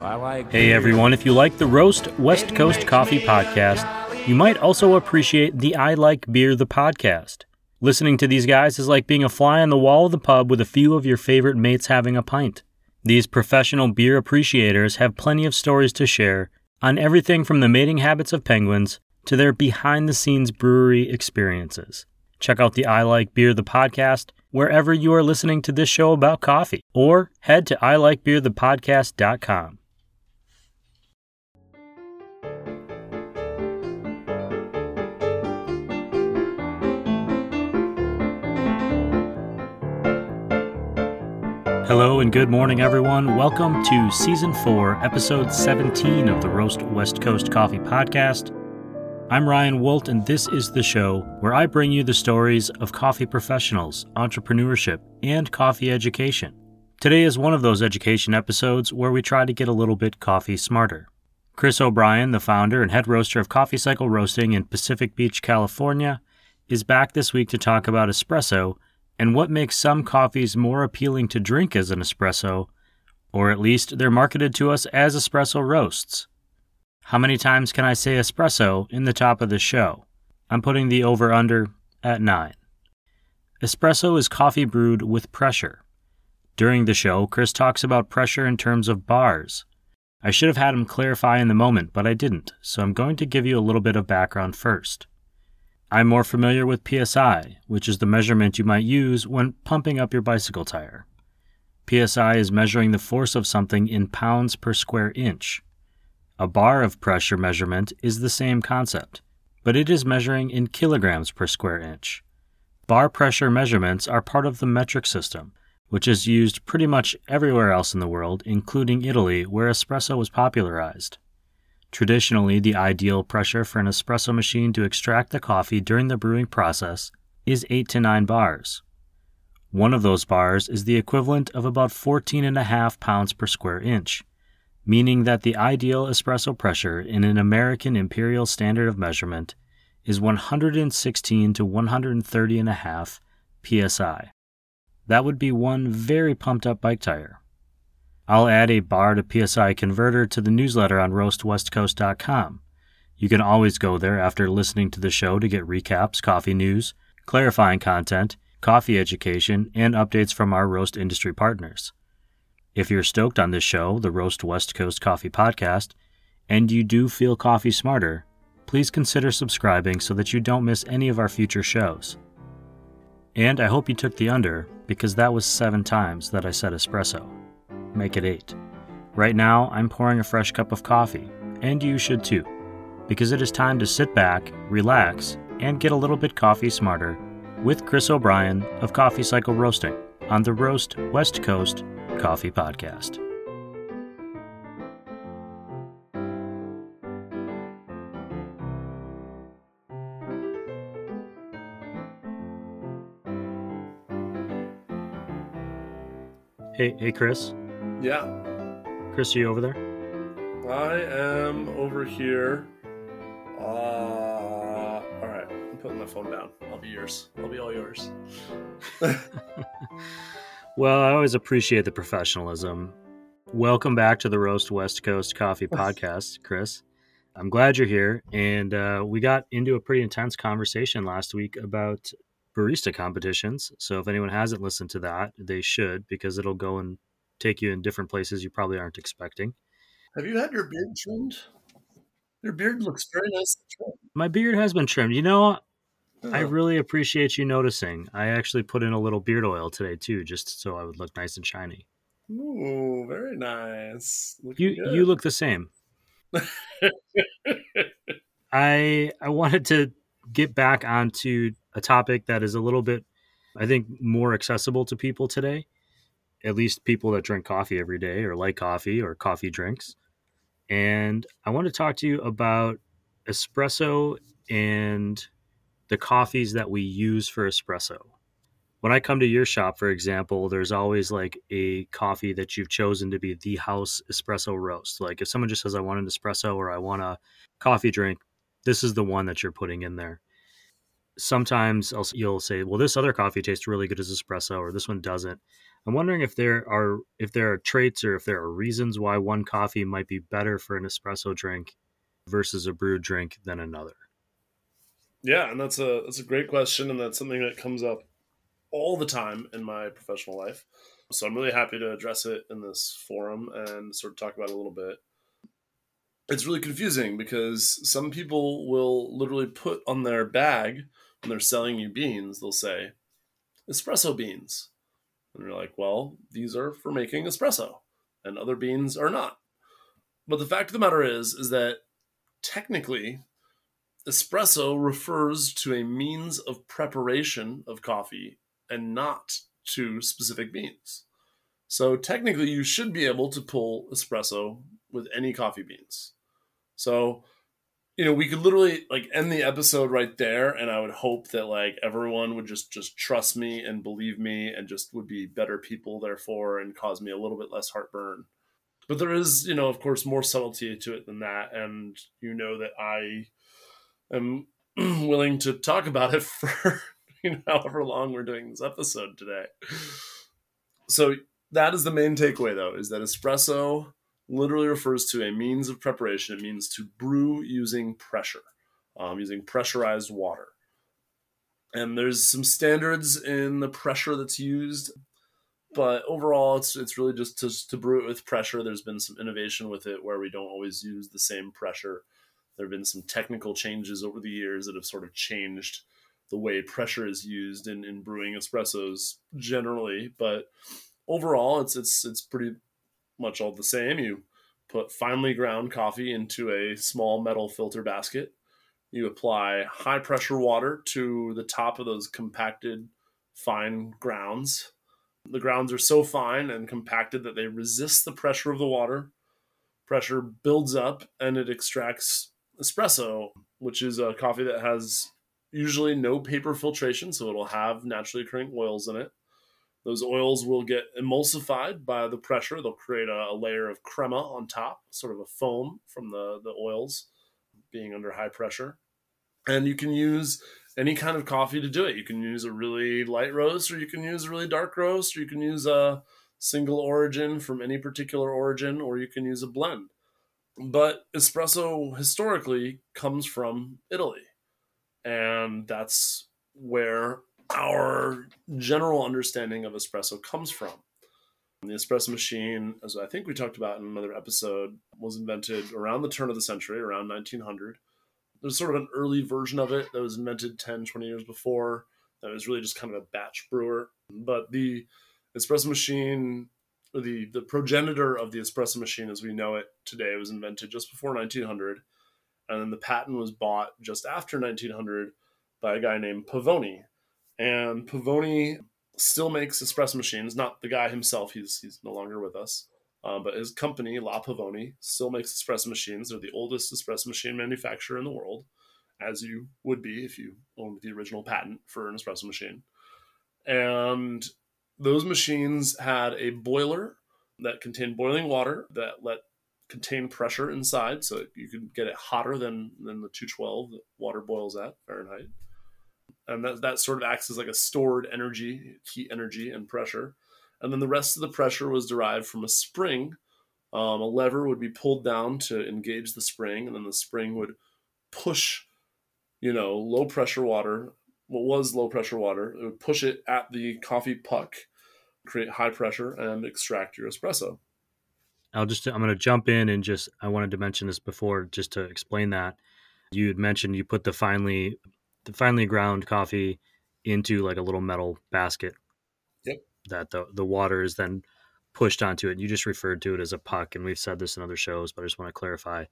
Like Hey everyone, if you like the Roast West Coast Coffee podcast, you might also appreciate the I Like Beer the podcast. Listening to these guys is like being a fly on the wall of the pub with a few of your favorite mates having a pint. These professional beer appreciators have plenty of stories to share on everything from the mating habits of penguins to their behind the scenes brewery experiences. Check out the I Like Beer the podcast wherever you are listening to this show about coffee, or head to ilikebeerthepodcast.com. Hello and good morning, everyone. Welcome to Season 4, Episode 17 of the Roast West Coast Coffee Podcast. I'm Ryan Woldt, and this is the show where I bring you the stories of coffee professionals, entrepreneurship, and coffee education. Today is one of those education episodes where we try to get a little bit coffee smarter. Chris O'Brien, the founder and head roaster of Coffee Cycle Roasting in Pacific Beach, California, is back this week to talk about espresso and what makes some coffees more appealing to drink as an espresso, or at least they're marketed to us as espresso roasts. How many times can I say espresso in the top of the show? I'm putting the over under at 9. Espresso is coffee brewed with pressure. During the show, Chris talks about pressure in terms of bars. I should have had him clarify in the moment, but I didn't, so I'm going to give you a little bit of background first. I'm more familiar with PSI, which is the measurement you might use when pumping up your bicycle tire. PSI is measuring the force of something in pounds per square inch. A bar of pressure measurement is the same concept, but it is measuring in kilograms per square inch. Bar pressure measurements are part of the metric system, which is used pretty much everywhere else in the world, including Italy, where espresso was popularized. Traditionally, the ideal pressure for an espresso machine to extract the coffee during the brewing process is 8 to 9 bars. One of those bars is the equivalent of about 14.5 pounds per square inch, meaning that the ideal espresso pressure in an American imperial standard of measurement is 116 to 130.5 psi. That would be one very pumped up bike tire. I'll add a bar to PSI converter to the newsletter on roastwestcoast.com. You can always go there after listening to the show to get recaps, coffee news, clarifying content, coffee education, and updates from our roast industry partners. If you're stoked on this show, the Roast West Coast Coffee Podcast, and you do feel coffee smarter, please consider subscribing so that you don't miss any of our future shows. And I hope you took the under, because that was seven times that I said espresso make it 8. Right now, I'm pouring a fresh cup of coffee, and you should too, because it is time to sit back, relax, and get a little bit coffee smarter with Chris O'Brien of Coffee Cycle Roasting on the Roast West Coast Coffee Podcast. Hey, hey, Chris. Yeah, Chris, are you over there? I am over here. Uh, all right, I'm putting my phone down. I'll be yours. I'll be all yours. Well, I always appreciate the professionalism. Welcome back to the Roast West Coast Coffee Podcast, Chris. I'm glad you're here. And uh, we got into a pretty intense conversation last week about barista competitions. So if anyone hasn't listened to that, they should because it'll go and take you in different places you probably aren't expecting. Have you had your beard trimmed? Your beard looks very nice. My beard has been trimmed. You know, I Oh, really appreciate you noticing. I actually put in a little beard oil today too, just so I would look nice and shiny. Ooh, very nice. Looking You good. you look the same. I I wanted to get back onto a topic that is a little bit I think more accessible to people today. At least people that drink coffee every day or like coffee or coffee drinks. And I want to talk to you about espresso and the coffees that we use for espresso. When I come to your shop, for example, there's always like a coffee that you've chosen to be the house espresso roast. Like if someone just says, I want an espresso or I want a coffee drink, this is the one that you're putting in there. Sometimes I'll, you'll say, well, this other coffee tastes really good as espresso or this one doesn't. I'm wondering if there are if there are traits or if there are reasons why one coffee might be better for an espresso drink versus a brewed drink than another. Yeah, and that's a that's a great question, and that's something that comes up all the time in my professional life. So I'm really happy to address it in this forum and sort of talk about it a little bit. It's really confusing because some people will literally put on their bag when they're selling you beans, they'll say espresso beans. And you're like, well, these are for making espresso, and other beans are not. But the fact of the matter is, is that technically, espresso refers to a means of preparation of coffee and not to specific beans. So technically, you should be able to pull espresso with any coffee beans. So, you know, we could literally like end the episode right there, and I would hope that like everyone would just just trust me and believe me, and just would be better people, therefore, and cause me a little bit less heartburn. But there is, you know, of course, more subtlety to it than that, and you know that I am willing to talk about it for you know, however long we're doing this episode today. So that is the main takeaway, though, is that espresso literally refers to a means of preparation. It means to brew using pressure, um, using pressurized water. And there's some standards in the pressure that's used, but overall, it's it's really just to, to brew it with pressure. There's been some innovation with it where we don't always use the same pressure. There have been some technical changes over the years that have sort of changed the way pressure is used in, in brewing espressos generally, but overall it's it's it's pretty much all the same. You put finely ground coffee into a small metal filter basket. You apply high pressure water to the top of those compacted fine grounds. The grounds are so fine and compacted that they resist the pressure of the water. Pressure builds up and it extracts espresso, which is a coffee that has usually no paper filtration, so it'll have naturally occurring oils in it. Those oils will get emulsified by the pressure. They'll create a, a, layer of crema on top, sort of a foam from the, the oils being under high pressure. And you can use any kind of coffee to do it. You can use a really light roast, or you can use a really dark roast, or you can use a single origin from any particular origin, or you can use a blend. But espresso historically comes from Italy and that's where our general understanding of espresso comes from. The espresso machine, as I think we talked about in another episode, was invented around the turn of the century, around 1900. There's sort of an early version of it that was invented 10, 20 years before. That was really just kind of a batch brewer. But the espresso machine, the, the progenitor of the espresso machine as we know it today, was invented just before 1900 and then the patent was bought just after 1900 by a guy named Pavoni. And Pavoni still makes espresso machines. Not the guy himself; he's he's no longer with us. Uh, but his company, La Pavoni, still makes espresso machines. They're the oldest espresso machine manufacturer in the world, as you would be if you owned the original patent for an espresso machine. And those machines had a boiler that contained boiling water that let contain pressure inside, so you could get it hotter than than the 212 that water boils at Fahrenheit. And that that sort of acts as like a stored energy, heat energy, and pressure. And then the rest of the pressure was derived from a spring. Um, a lever would be pulled down to engage the spring, and then the spring would push, you know, low pressure water. What was low pressure water? It would push it at the coffee puck, create high pressure, and extract your espresso. I'll just I'm going to jump in and just I wanted to mention this before just to explain that you had mentioned you put the finely the finely ground coffee into like a little metal basket. Yep. That the the water is then pushed onto it. You just referred to it as a puck, and we've said this in other shows, but I just want to clarify.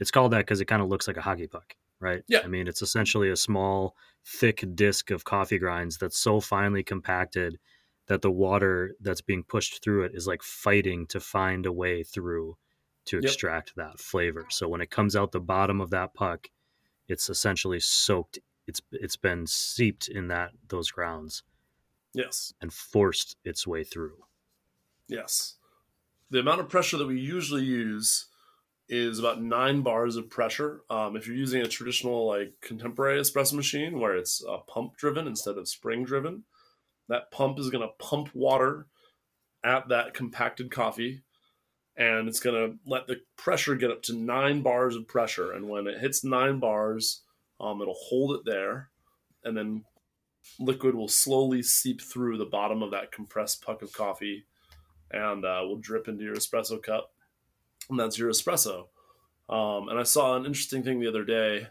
It's called that because it kind of looks like a hockey puck, right? Yeah. I mean, it's essentially a small, thick disc of coffee grinds that's so finely compacted that the water that's being pushed through it is like fighting to find a way through to yep. extract that flavor. So when it comes out the bottom of that puck, it's essentially soaked. It's it's been seeped in that those grounds. Yes. And forced its way through. Yes. The amount of pressure that we usually use is about nine bars of pressure. Um, if you're using a traditional like contemporary espresso machine where it's uh, pump driven instead of spring driven, that pump is going to pump water at that compacted coffee and it's going to let the pressure get up to nine bars of pressure. And when it hits nine bars, um, it'll hold it there, and then liquid will slowly seep through the bottom of that compressed puck of coffee, and uh, will drip into your espresso cup, and that's your espresso. Um, and I saw an interesting thing the other day.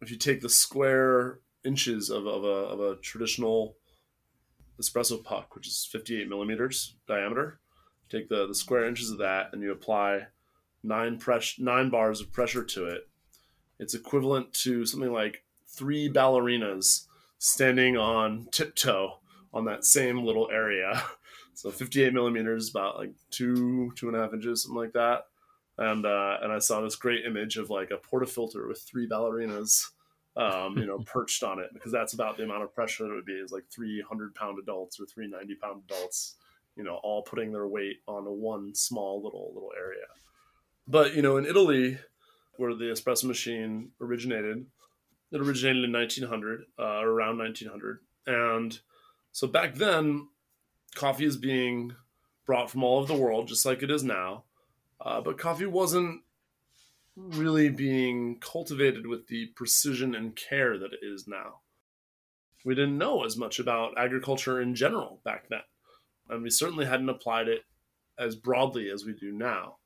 If you take the square inches of, of, a, of a traditional espresso puck, which is 58 millimeters diameter, take the, the square inches of that and you apply nine press nine bars of pressure to it, it's equivalent to something like three ballerinas standing on tiptoe on that same little area. So 58 millimeters, about like two, two and a half inches, something like that. And uh, and I saw this great image of like a portafilter with three ballerinas, um, you know, perched on it because that's about the amount of pressure that it would be. Is like 300 pound adults or 390 pound adults, you know, all putting their weight on one small little little area. But you know, in Italy, where the espresso machine originated, it originated in 1900, uh, around 1900, and so back then, coffee is being brought from all over the world, just like it is now. Uh, but coffee wasn't really being cultivated with the precision and care that it is now. We didn't know as much about agriculture in general back then, and we certainly hadn't applied it as broadly as we do now.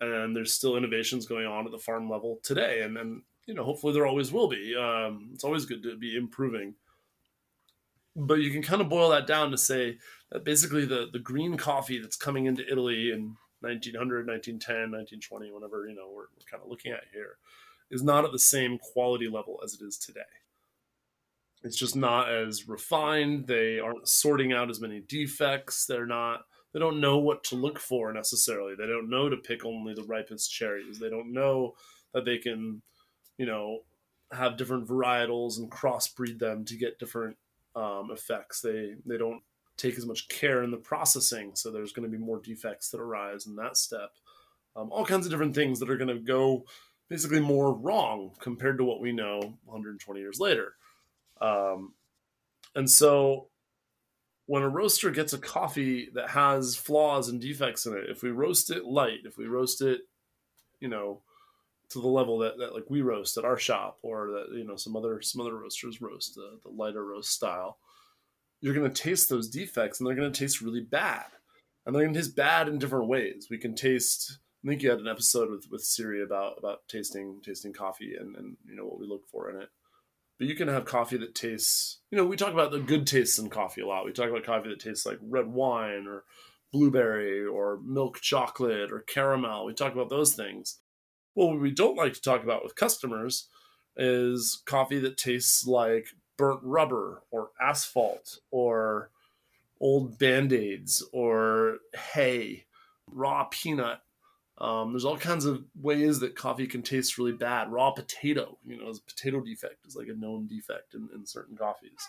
And there's still innovations going on at the farm level today, and then you know hopefully there always will be. Um, it's always good to be improving but you can kind of boil that down to say that basically the, the green coffee that's coming into Italy in 1900, 1910, 1920, whenever you know we're, we're kind of looking at here, is not at the same quality level as it is today. It's just not as refined. They aren't sorting out as many defects. They're not. They don't know what to look for necessarily. They don't know to pick only the ripest cherries. They don't know that they can, you know, have different varietals and crossbreed them to get different um, effects. They they don't take as much care in the processing, so there's going to be more defects that arise in that step. Um, all kinds of different things that are going to go basically more wrong compared to what we know 120 years later. Um, and so when a roaster gets a coffee that has flaws and defects in it, if we roast it light, if we roast it, you know, to the level that, that like we roast at our shop or that you know some other some other roasters roast the, the lighter roast style you're to taste those defects and they're to taste really bad. And they're to taste bad in different ways. We can taste i think you had an episode with with siri about about tasting tasting coffee and and you know what we look for in it but you can have coffee that tastes you know we talk about the good tastes in coffee a lot we talk about coffee that tastes like red wine or blueberry or milk chocolate or caramel we talk about those things well, what we don't like to talk about with customers is coffee that tastes like burnt rubber or asphalt or old band aids or hay, raw peanut. Um, there's all kinds of ways that coffee can taste really bad. Raw potato, you know, a potato defect is like a known defect in, in certain coffees.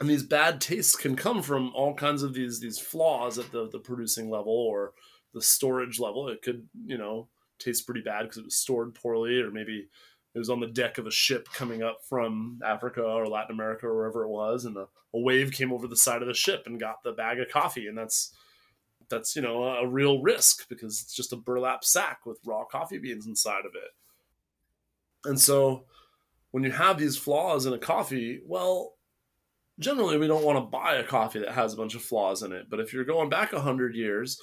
And these bad tastes can come from all kinds of these these flaws at the, the producing level or the storage level. It could, you know, taste pretty bad because it was stored poorly, or maybe it was on the deck of a ship coming up from Africa or Latin America or wherever it was, and a, a wave came over the side of the ship and got the bag of coffee, and that's that's you know a real risk because it's just a burlap sack with raw coffee beans inside of it. And so when you have these flaws in a coffee, well, generally we don't want to buy a coffee that has a bunch of flaws in it. But if you're going back 100 years,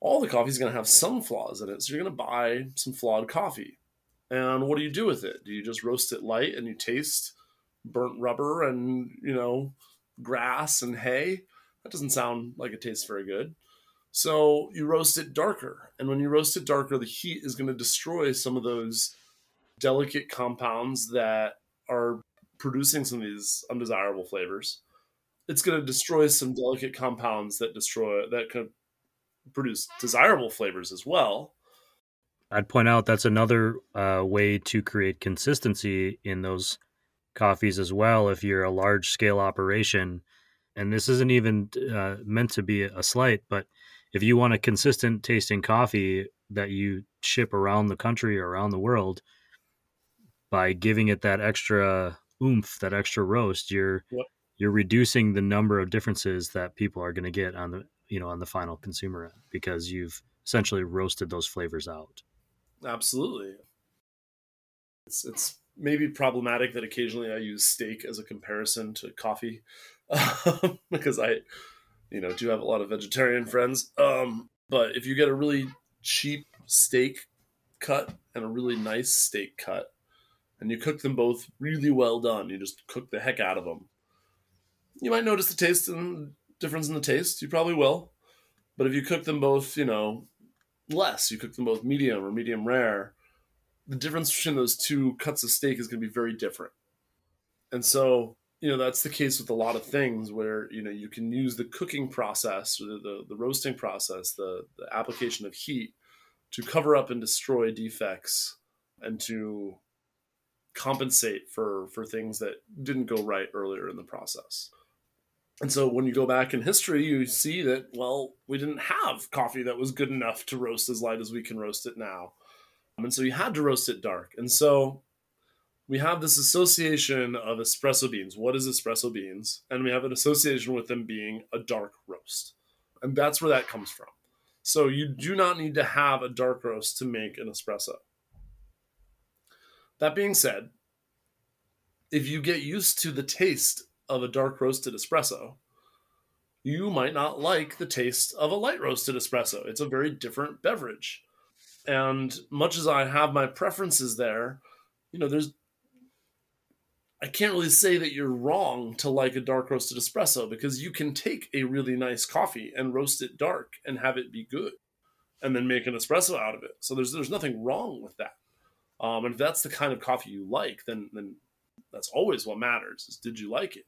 all the coffee is going to have some flaws in it. So you're going to buy some flawed coffee. And what do you do with it? Do you just roast it light and you taste burnt rubber and, you know, grass and hay? That doesn't sound like it tastes very good. So you roast it darker. And when you roast it darker, the heat is going to destroy some of those delicate compounds that are producing some of these undesirable flavors. It's going to destroy some delicate compounds that destroy that could produce desirable flavors as well. I'd point out that's another uh, way to create consistency in those coffees as well. If you're a large scale operation, and this isn't even uh, meant to be a slight, but if you want a consistent tasting coffee that you ship around the country or around the world, by giving it that extra oomph, that extra roast, you're yep. you're reducing the number of differences that people are going to get on the you know, on the final consumer end because you've essentially roasted those flavors out. Absolutely. It's it's maybe problematic that occasionally I use steak as a comparison to coffee because I, you know, do have a lot of vegetarian friends. Um, but if you get a really cheap steak cut and a really nice steak cut, and you cook them both really well done, you just cook the heck out of them. You might notice the taste and difference in the taste. You probably will. But if you cook them both, you know, less, you cook them both medium or medium rare, the difference between those two cuts of steak is going to be very different. And so, you know, that's the case with a lot of things where, you know, you can use the cooking process or the, the, the roasting process, the, the application of heat to cover up and destroy defects and to compensate for for things that didn't go right earlier in the process. And so when you go back in history, you see that, well, we didn't have coffee that was good enough to roast as light as we can roast it now. And so you had to roast it dark. And so we have this association of espresso beans. What is espresso beans? And we have an association with them being a dark roast. And that's where that comes from. So you do not need to have a dark roast to make an espresso. That being said, if you get used to the taste of a dark roasted espresso, you might not like the taste of a light roasted espresso. It's a very different beverage. And much as I have my preferences there, you know, there's I can't really say that you're wrong to like a dark roasted espresso because you can take a really nice coffee and roast it dark and have it be good and then make an espresso out of it. So there's there's nothing wrong with that. Um, and if that's the kind of coffee you like, then then that's always what matters is did you like it?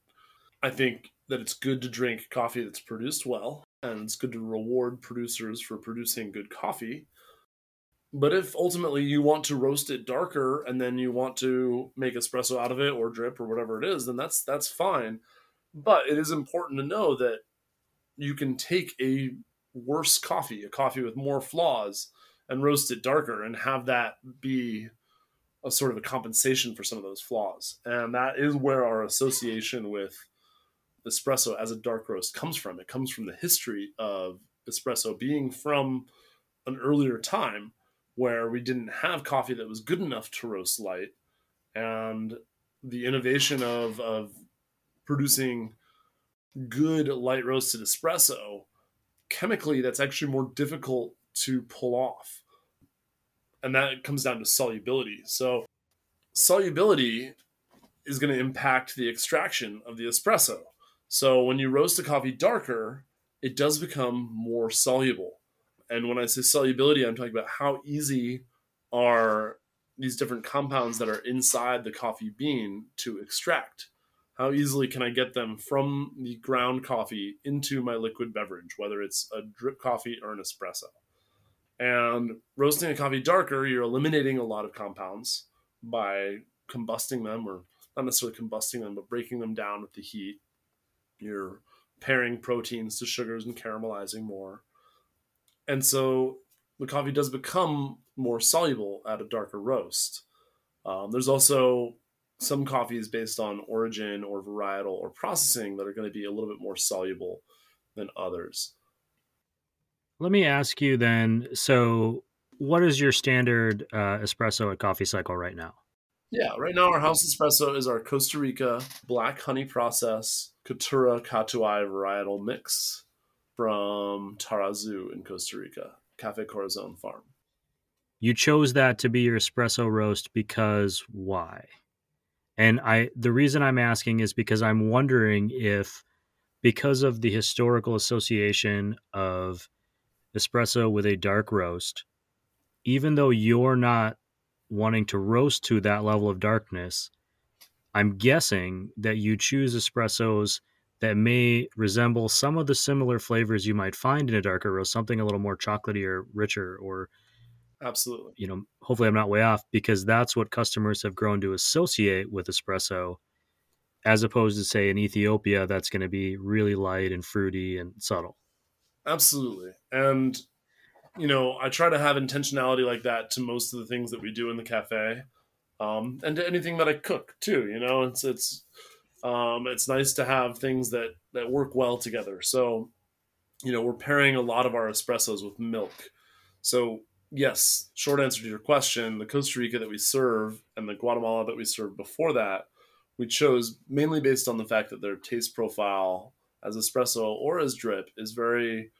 I think that it's good to drink coffee that's produced well, and it's good to reward producers for producing good coffee. But if ultimately you want to roast it darker and then you want to make espresso out of it or drip or whatever it is, then that's that's fine. But it is important to know that you can take a worse coffee, a coffee with more flaws, and roast it darker and have that be a sort of a compensation for some of those flaws. And that is where our association with espresso as a dark roast comes from. It comes from the history of espresso being from an earlier time where we didn't have coffee that was good enough to roast light. And the innovation of, of producing good light roasted espresso, chemically, that's actually more difficult to pull off. And that comes down to solubility. So, solubility is going to impact the extraction of the espresso. So when you roast a coffee darker, it does become more soluble. And when I say solubility, I'm talking about how easy are these different compounds that are inside the coffee bean to extract. How easily can I get them from the ground coffee into my liquid beverage, whether it's a drip coffee or an espresso? And roasting a coffee darker, you're eliminating a lot of compounds by combusting them, or not necessarily combusting them, but breaking them down with the heat you're pairing proteins to sugars and caramelizing more. And so the coffee does become more soluble at a darker roast. Um, there's also some coffees based on origin or varietal or processing that are going to be a little bit more soluble than others. Let me ask you then so, what is your standard uh, espresso at Coffee Cycle right now? Yeah, right now our house espresso is our Costa Rica black honey process Caturra Catuai varietal mix from Tarrazu in Costa Rica, Cafe Corazon Farm. You chose that to be your espresso roast because why? And I the reason I'm asking is because I'm wondering if because of the historical association of espresso with a dark roast, even though you're not wanting to roast to that level of darkness, I'm guessing that you choose espressos that may resemble some of the similar flavors you might find in a darker roast, something a little more chocolatey or richer or absolutely. You know, hopefully I'm not way off because that's what customers have grown to associate with espresso as opposed to say in Ethiopia that's going to be really light and fruity and subtle. Absolutely. And you know, I try to have intentionality like that to most of the things that we do in the cafe, um, and to anything that I cook too. You know, it's it's um, it's nice to have things that that work well together. So, you know, we're pairing a lot of our espressos with milk. So, yes, short answer to your question, the Costa Rica that we serve and the Guatemala that we served before that, we chose mainly based on the fact that their taste profile as espresso or as drip is very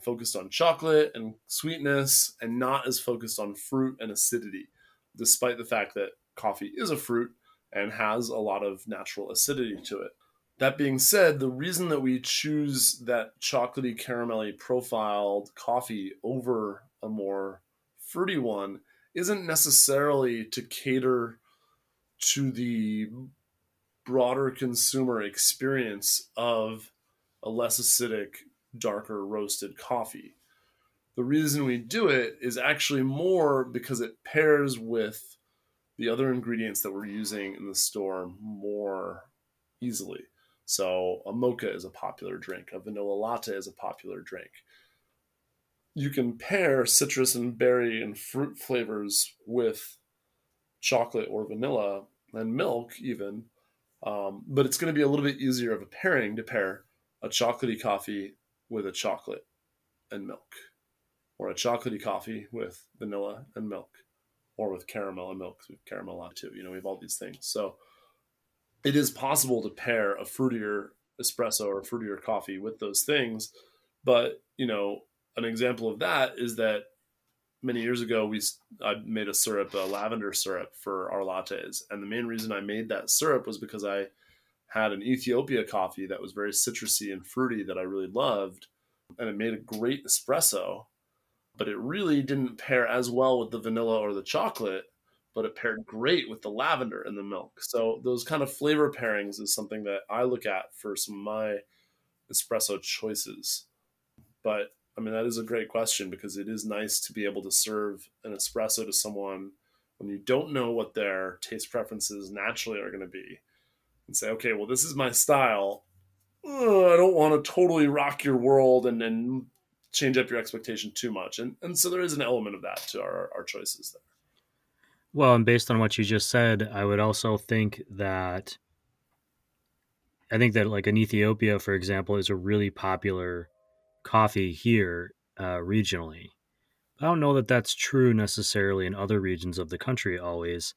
focused on chocolate and sweetness and not as focused on fruit and acidity, despite the fact that coffee is a fruit and has a lot of natural acidity to it. That being said, the reason that we choose that chocolatey caramelly profiled coffee over a more fruity one isn't necessarily to cater to the broader consumer experience of a less acidic, darker roasted coffee. The reason we do it is actually more because it pairs with the other ingredients that we're using in the store more easily. So, a mocha is a popular drink, a vanilla latte is a popular drink. You can pair citrus and berry and fruit flavors with chocolate or vanilla and milk, even, um, but it's going to be a little bit easier of a pairing to pair a chocolatey coffee with a chocolate and milk, or a chocolatey coffee with vanilla and milk, or with caramel and milk. With caramel latte too. You know, we have all these things. So it is possible to pair a fruitier espresso or a fruitier coffee with those things. But you know, an example of that is that many years ago we I made a syrup, a lavender syrup for our lattes, and the main reason I made that syrup was because I had an Ethiopia coffee that was very citrusy and fruity that I really loved, and it made a great espresso, but it really didn't pair as well with the vanilla or the chocolate, but it paired great with the lavender and the milk. So those kind of flavor pairings is something that I look at for some of my espresso choices. But I mean that is a great question because it is nice to be able to serve an espresso to someone when you don't know what their taste preferences naturally are going to be and say, okay, well, this is my style. I don't want to totally rock your world and, and change up your expectation too much. And, and so there is an element of that to our, our choices there. Well, and based on what you just said, I would also think that I think that like an Ethiopia, for example, is a really popular coffee here uh, regionally. I don't know that that's true necessarily in other regions of the country always.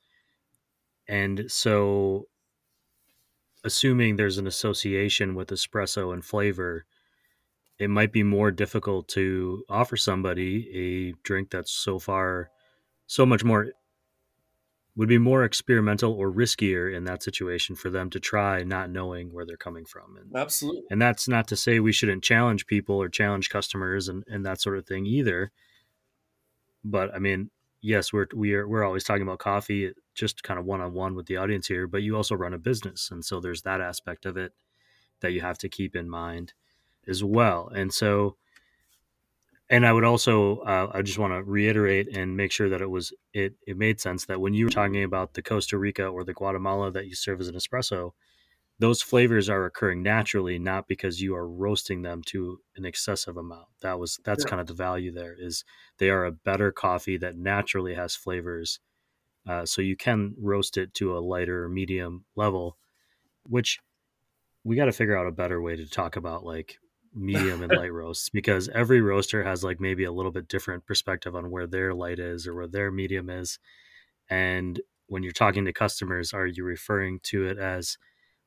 And so assuming there's an association with espresso and flavor, it might be more difficult to offer somebody a drink that's so far so much more would be more experimental or riskier in that situation for them to try not knowing where they're coming from and absolutely and that's not to say we shouldn't challenge people or challenge customers and, and that sort of thing either but i mean yes, we're we are we're always talking about coffee, eh, just kind of one on one with the audience here. But you also run a business, and so there's that aspect of it that you have to keep in mind as well. And so, and I would also uh, I just want to reiterate and make sure that it was it it made sense that when you were talking about the Costa Rica or the Guatemala that you serve as an espresso, those flavors are occurring naturally not because you are roasting them to an excessive amount that was that's yeah. kind of the value there is they are a better coffee that naturally has flavors uh, so you can roast it to a lighter medium level which we got to figure out a better way to talk about like medium and light roasts because every roaster has like maybe a little bit different perspective on where their light is or where their medium is and when you're talking to customers are you referring to it as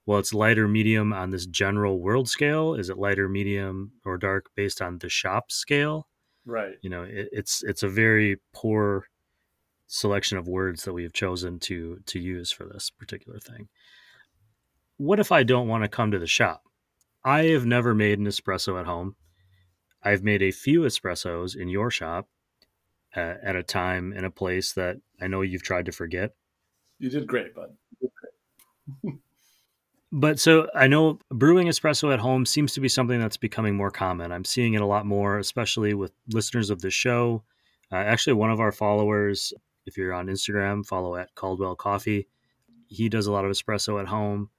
well, it's lighter medium on this general world scale. Is it lighter medium or dark based on the shop scale? Right. You know, it, it's it's a very poor selection of words that we have chosen to to use for this particular thing. What if I don't want to come to the shop? I have never made an espresso at home. I've made a few espressos in your shop uh, at a time in a place that I know you've tried to forget. You did great, bud. Did great. But so I know brewing espresso at home seems to be something that's becoming more common. I'm seeing it a lot more, especially with listeners of the show. Uh, actually, one of our followers, if you're on Instagram, follow at Caldwell Coffee. He does a lot of espresso at home.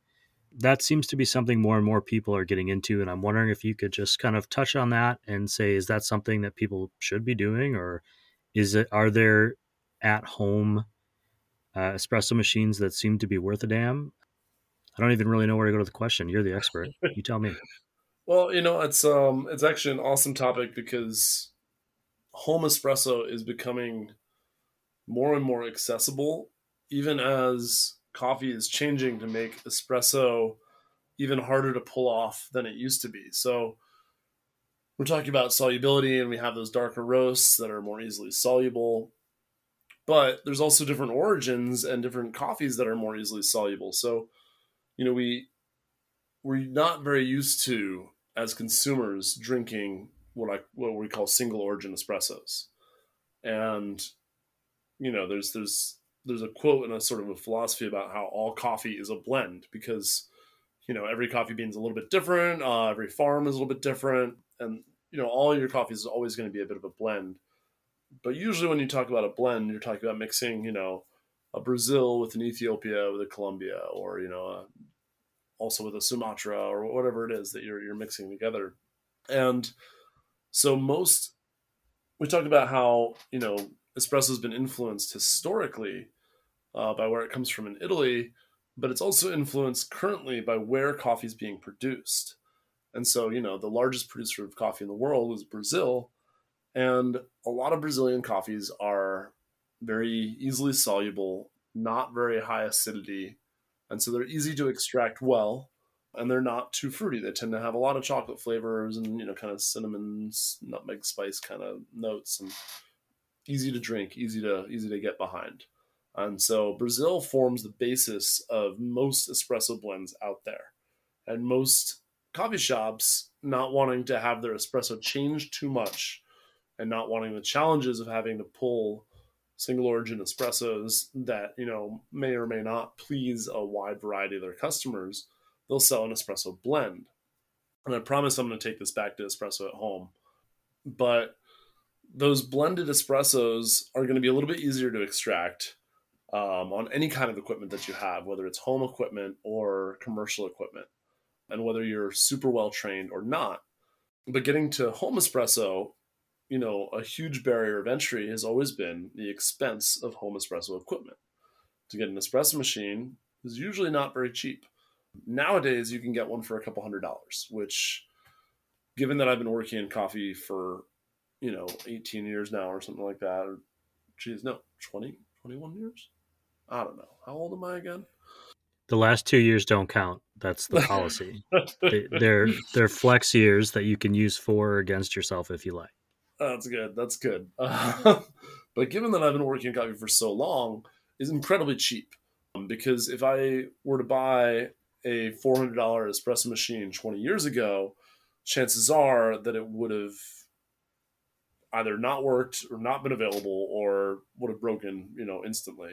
That seems to be something more and more people are getting into. And I'm wondering if you could just kind of touch on that and say, is that something that people should be doing? Or is it, are there at home uh, espresso machines that seem to be worth a damn? I don't even really know where to go to the question. You're the expert. You tell me. Well, you know, it's um it's actually an awesome topic because home espresso is becoming more and more accessible even as coffee is changing to make espresso even harder to pull off than it used to be. So we're talking about solubility and we have those darker roasts that are more easily soluble. But there's also different origins and different coffees that are more easily soluble. So, you know, we we're not very used to as consumers drinking what I what we call single origin espressos. And you know, there's there's there's a quote and a sort of a philosophy about how all coffee is a blend because you know every coffee bean is a little bit different uh, every farm is a little bit different and you know all your coffees is always going to be a bit of a blend. But usually when you talk about a blend you're talking about mixing you know a brazil with an ethiopia with a colombia or you know a, also with a sumatra or whatever it is that you're, you're mixing together. And so most we talked about how you know espresso has been influenced historically uh, by where it comes from in Italy, but it's also influenced currently by where coffee is being produced. And so, you know, the largest producer of coffee in the world is Brazil. And a lot of Brazilian coffees are very easily soluble, not very high acidity. And so they're easy to extract well and they're not too fruity. They tend to have a lot of chocolate flavors and, you know, kind of cinnamon, nutmeg spice kind of notes and easy to drink, easy to easy to get behind. And so Brazil forms the basis of most espresso blends out there. And most coffee shops not wanting to have their espresso change too much and not wanting the challenges of having to pull single origin espressos that, you know, may or may not please a wide variety of their customers, they'll sell an espresso blend. And I promise I'm going to take this back to espresso at home. But those blended espressos are going to be a little bit easier to extract um, on any kind of equipment that you have, whether it's home equipment or commercial equipment, and whether you're super well trained or not. But getting to home espresso, you know, a huge barrier of entry has always been the expense of home espresso equipment. To get an espresso machine is usually not very cheap. Nowadays, you can get one for a couple hundred dollars, which, given that I've been working in coffee for, you know, 18 years now or something like that, or geez, no, 20, 21 years I don't know. How old am I again? The last two years don't count. That's the policy. they, they're they're flex years that you can use for or against yourself if you like. That's good. That's good. Uh, but given that I've been working in coffee for so long, is incredibly cheap. Um, because if I were to buy a four hundred dollar espresso machine twenty years ago, chances are that it would have either not worked or not been available or would have broken, you know, instantly.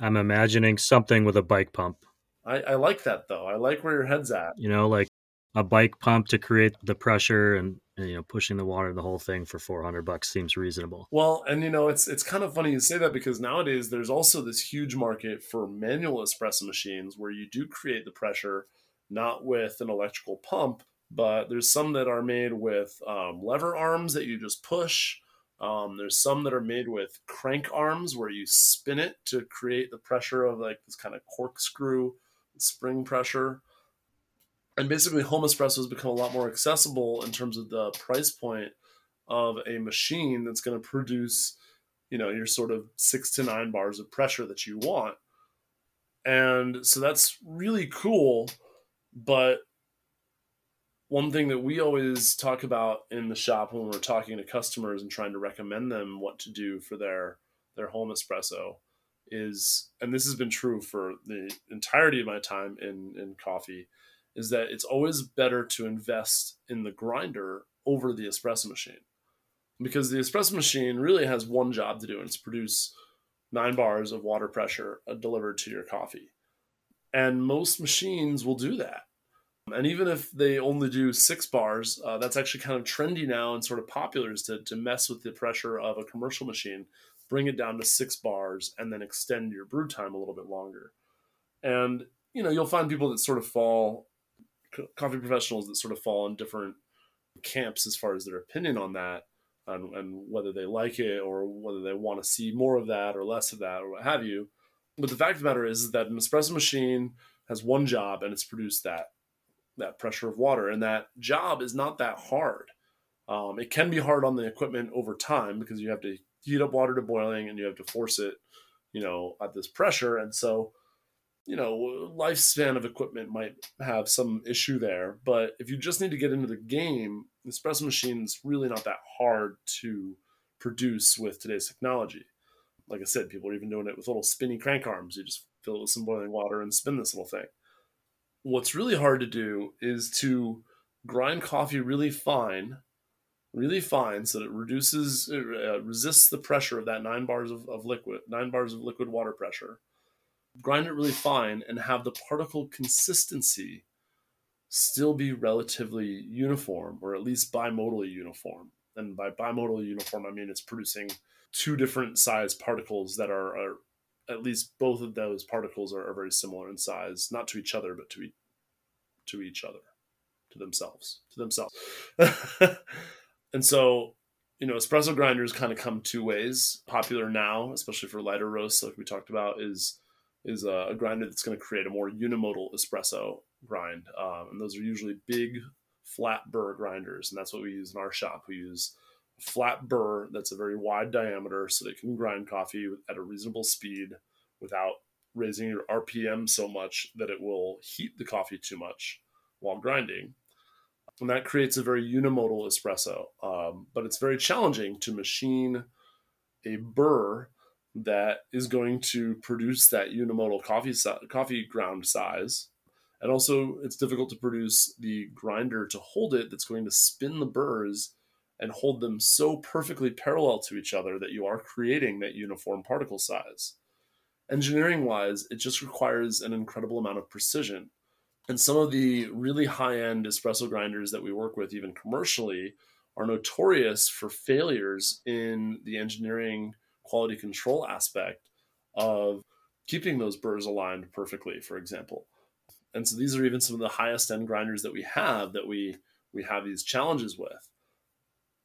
I'm imagining something with a bike pump. I, I like that though. I like where your head's at. You know, like a bike pump to create the pressure and, and, you know pushing the water the whole thing for 400 bucks seems reasonable well and you know it's it's kind of funny you say that because nowadays there's also this huge market for manual espresso machines where you do create the pressure not with an electrical pump but there's some that are made with um, lever arms that you just push um, there's some that are made with crank arms where you spin it to create the pressure of like this kind of corkscrew spring pressure. And basically, home espresso has become a lot more accessible in terms of the price point of a machine that's going to produce, you know, your sort of six to nine bars of pressure that you want. And so that's really cool. But one thing that we always talk about in the shop when we're talking to customers and trying to recommend them what to do for their their home espresso is and this has been true for the entirety of my time in in coffee is that it's always better to invest in the grinder over the espresso machine. Because the espresso machine really has one job to do and it's produce nine bars of water pressure uh, delivered to your coffee. And most machines will do that and even if they only do six bars, uh, that's actually kind of trendy now and sort of popular is to, to mess with the pressure of a commercial machine, bring it down to six bars, and then extend your brew time a little bit longer. And, you know, you'll find people that sort of fall, coffee professionals that sort of fall in different camps as far as their opinion on that and, and whether they like it or whether they want to see more of that or less of that or what have you. But the fact of the matter is, is that an espresso machine has one job and it's produced that that pressure of water. And that job is not that hard. Um, it can be hard on the equipment over time because you have to heat up water to boiling and you have to force it, you know, at this pressure. And so, you know, lifespan of equipment might have some issue there. But if you just need to get into the game, espresso machine is really not that hard to produce with today's technology. Like I said, people are even doing it with little spinny crank arms. You just fill it with some boiling water and spin this little thing. What's really hard to do is to grind coffee really fine really fine so that it reduces uh, resists the pressure of that nine bars of, of liquid nine bars of liquid water pressure. Grind it really fine and have the particle consistency still be relatively uniform or at least bimodally uniform. And by bimodally uniform i mean it's producing two different size particles that are, are at least both of those particles are, are, very similar in size not to each other but to, e- to each other to themselves to themselves And so, you know, espresso grinders kind of come two ways. Popular now, especially for lighter roasts, like we talked about, is is a, a grinder that's going to create a more unimodal espresso grind. Um, and those are usually big flat burr grinders, and that's what we use in our shop. We use flat burr that's a very wide diameter, so that it can grind coffee at a reasonable speed without raising your RPM so much that it will heat the coffee too much while grinding and that creates a very unimodal espresso. Um, but it's very challenging to machine a burr that is going to produce that unimodal coffee coffee ground size. And also, it's difficult to produce the grinder to hold it that's going to spin the burrs and hold them so perfectly parallel to each other that you are creating that uniform particle size. Engineering wise, it just requires an incredible amount of precision. And some of the really high end espresso grinders that we work with, even commercially, are notorious for failures in the engineering quality control aspect of keeping those burrs aligned perfectly, for example. And so these are even some of the highest end grinders that we have that we we have these challenges with.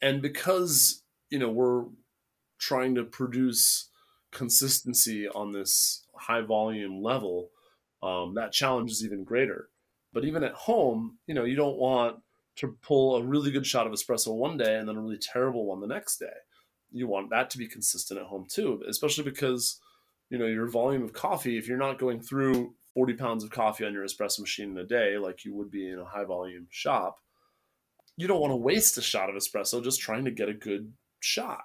And because, you know, we're trying to produce consistency on this high volume level, um, that challenge is even greater. But even at home, you know, you don't want to pull a really good shot of espresso one day and then a really terrible one the next day. You want that to be consistent at home too, especially because, you know, your volume of coffee, if you're not going through 40 pounds of coffee on your espresso machine in a day, like you would be in a high volume shop, you don't want to waste a shot of espresso just trying to get a good shot.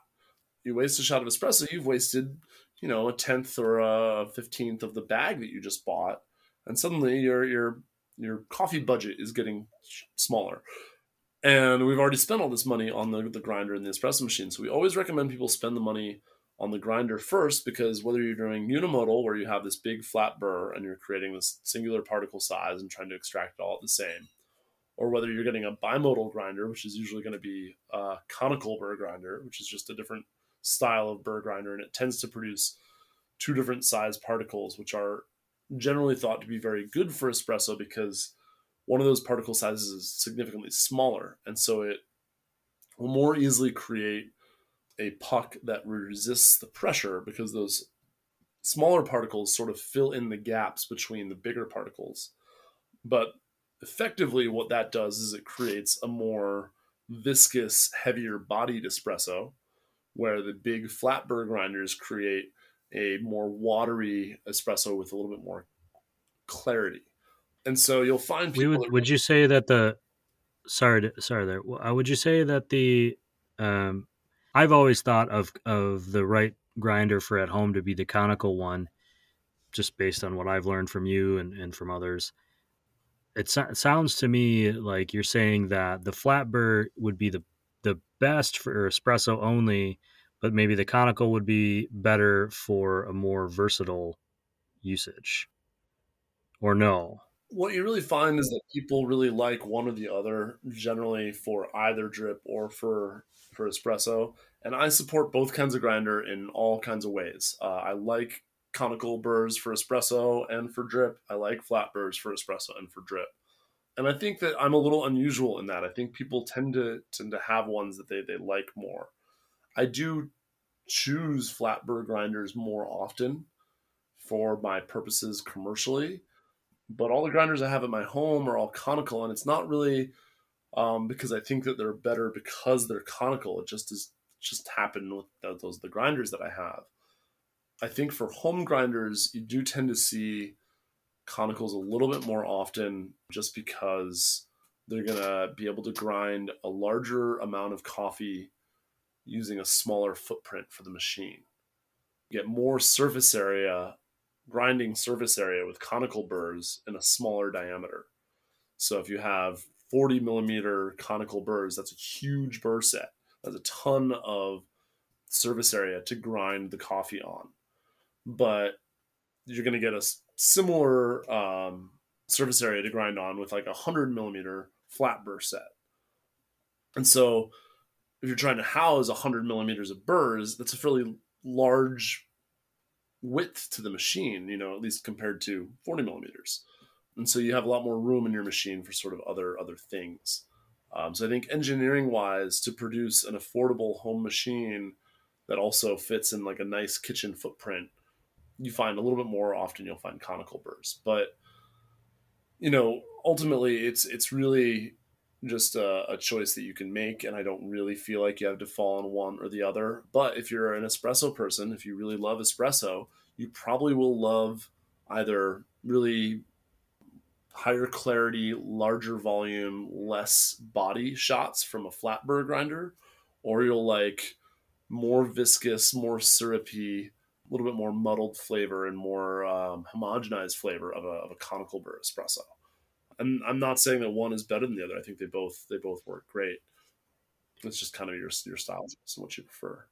You waste a shot of espresso, you've wasted, you know, a tenth or a fifteenth of the bag that you just bought and suddenly your your your coffee budget is getting smaller. And we've already spent all this money on the, the grinder and the espresso machine. So we always recommend people spend the money on the grinder first because whether you're doing unimodal, where you have this big flat burr and you're creating this singular particle size and trying to extract it all at the same, or whether you're getting a bimodal grinder, which is usually going to be a conical burr grinder, which is just a different style of burr grinder, and it tends to produce two different size particles, which are generally thought to be very good for espresso because one of those particle sizes is significantly smaller. And so it will more easily create a puck that resists the pressure because those smaller particles sort of fill in the gaps between the bigger particles. But effectively, what that does is it creates a more viscous, heavier bodied espresso, where the big flat burr grinders create a more watery espresso with a little bit more clarity. And so you'll find people. Would, would you say that the sorry to, sorry there? Uh, would you say that the um, I've always thought of of the right grinder for at home to be the conical one, just based on what I've learned from you and, and from others. It, so, sounds to me like you're saying that the flat burr would be the the best for espresso only, but maybe the conical would be better for a more versatile usage. Or no? What you really find is that people really like one or the other, generally for either drip or for for espresso. And I support both kinds of grinder in all kinds of ways. Uh, I like conical burrs for espresso and for drip. I like flat burrs for espresso and for drip. And I think that I'm a little unusual in that. I think people tend to tend to have ones that they, they like more. I do choose flat burr grinders more often for my purposes commercially. but all the grinders I have at my home are all conical, and it's not really um, because I think that they're better because they're conical. It just is just happened with those the grinders that I have. I think for home grinders, you do tend to see conicals a little bit more often, just because they're gonna be able to grind a larger amount of coffee using a smaller footprint for the machine. get more surface area, grinding surface area with conical burrs in a smaller diameter. So if you have 40 millimeter conical burrs, that's a huge burr set. That's a ton of surface area to grind the coffee on. But you're going to get a similar um, surface area to grind on with like a 100 millimeter flat burr set. And so if you're trying to house 100 millimeters of burrs, that's a fairly large width to the machine, you know, at least compared to 40 millimeters. And so you have a lot more room in your machine for sort of other other things. Um, so I think engineering wise, to produce an affordable home machine that also fits in like a nice kitchen footprint, you find a little bit more often you'll find conical burrs. But you know, ultimately, it's it's really just a, a, choice that you can make. And I don't really feel like you have to fall on one or the other. But if you're an espresso person, if you really love espresso, you probably will love either really higher clarity, larger volume, less body shots from a flat burr grinder, or you'll like more viscous, more syrupy, little bit more muddled flavor and more um, homogenized flavor of a, of a conical burr espresso. I'm I'm not saying that one is better than the other. I think they both they both work great. It's just kind of your your style and what you prefer.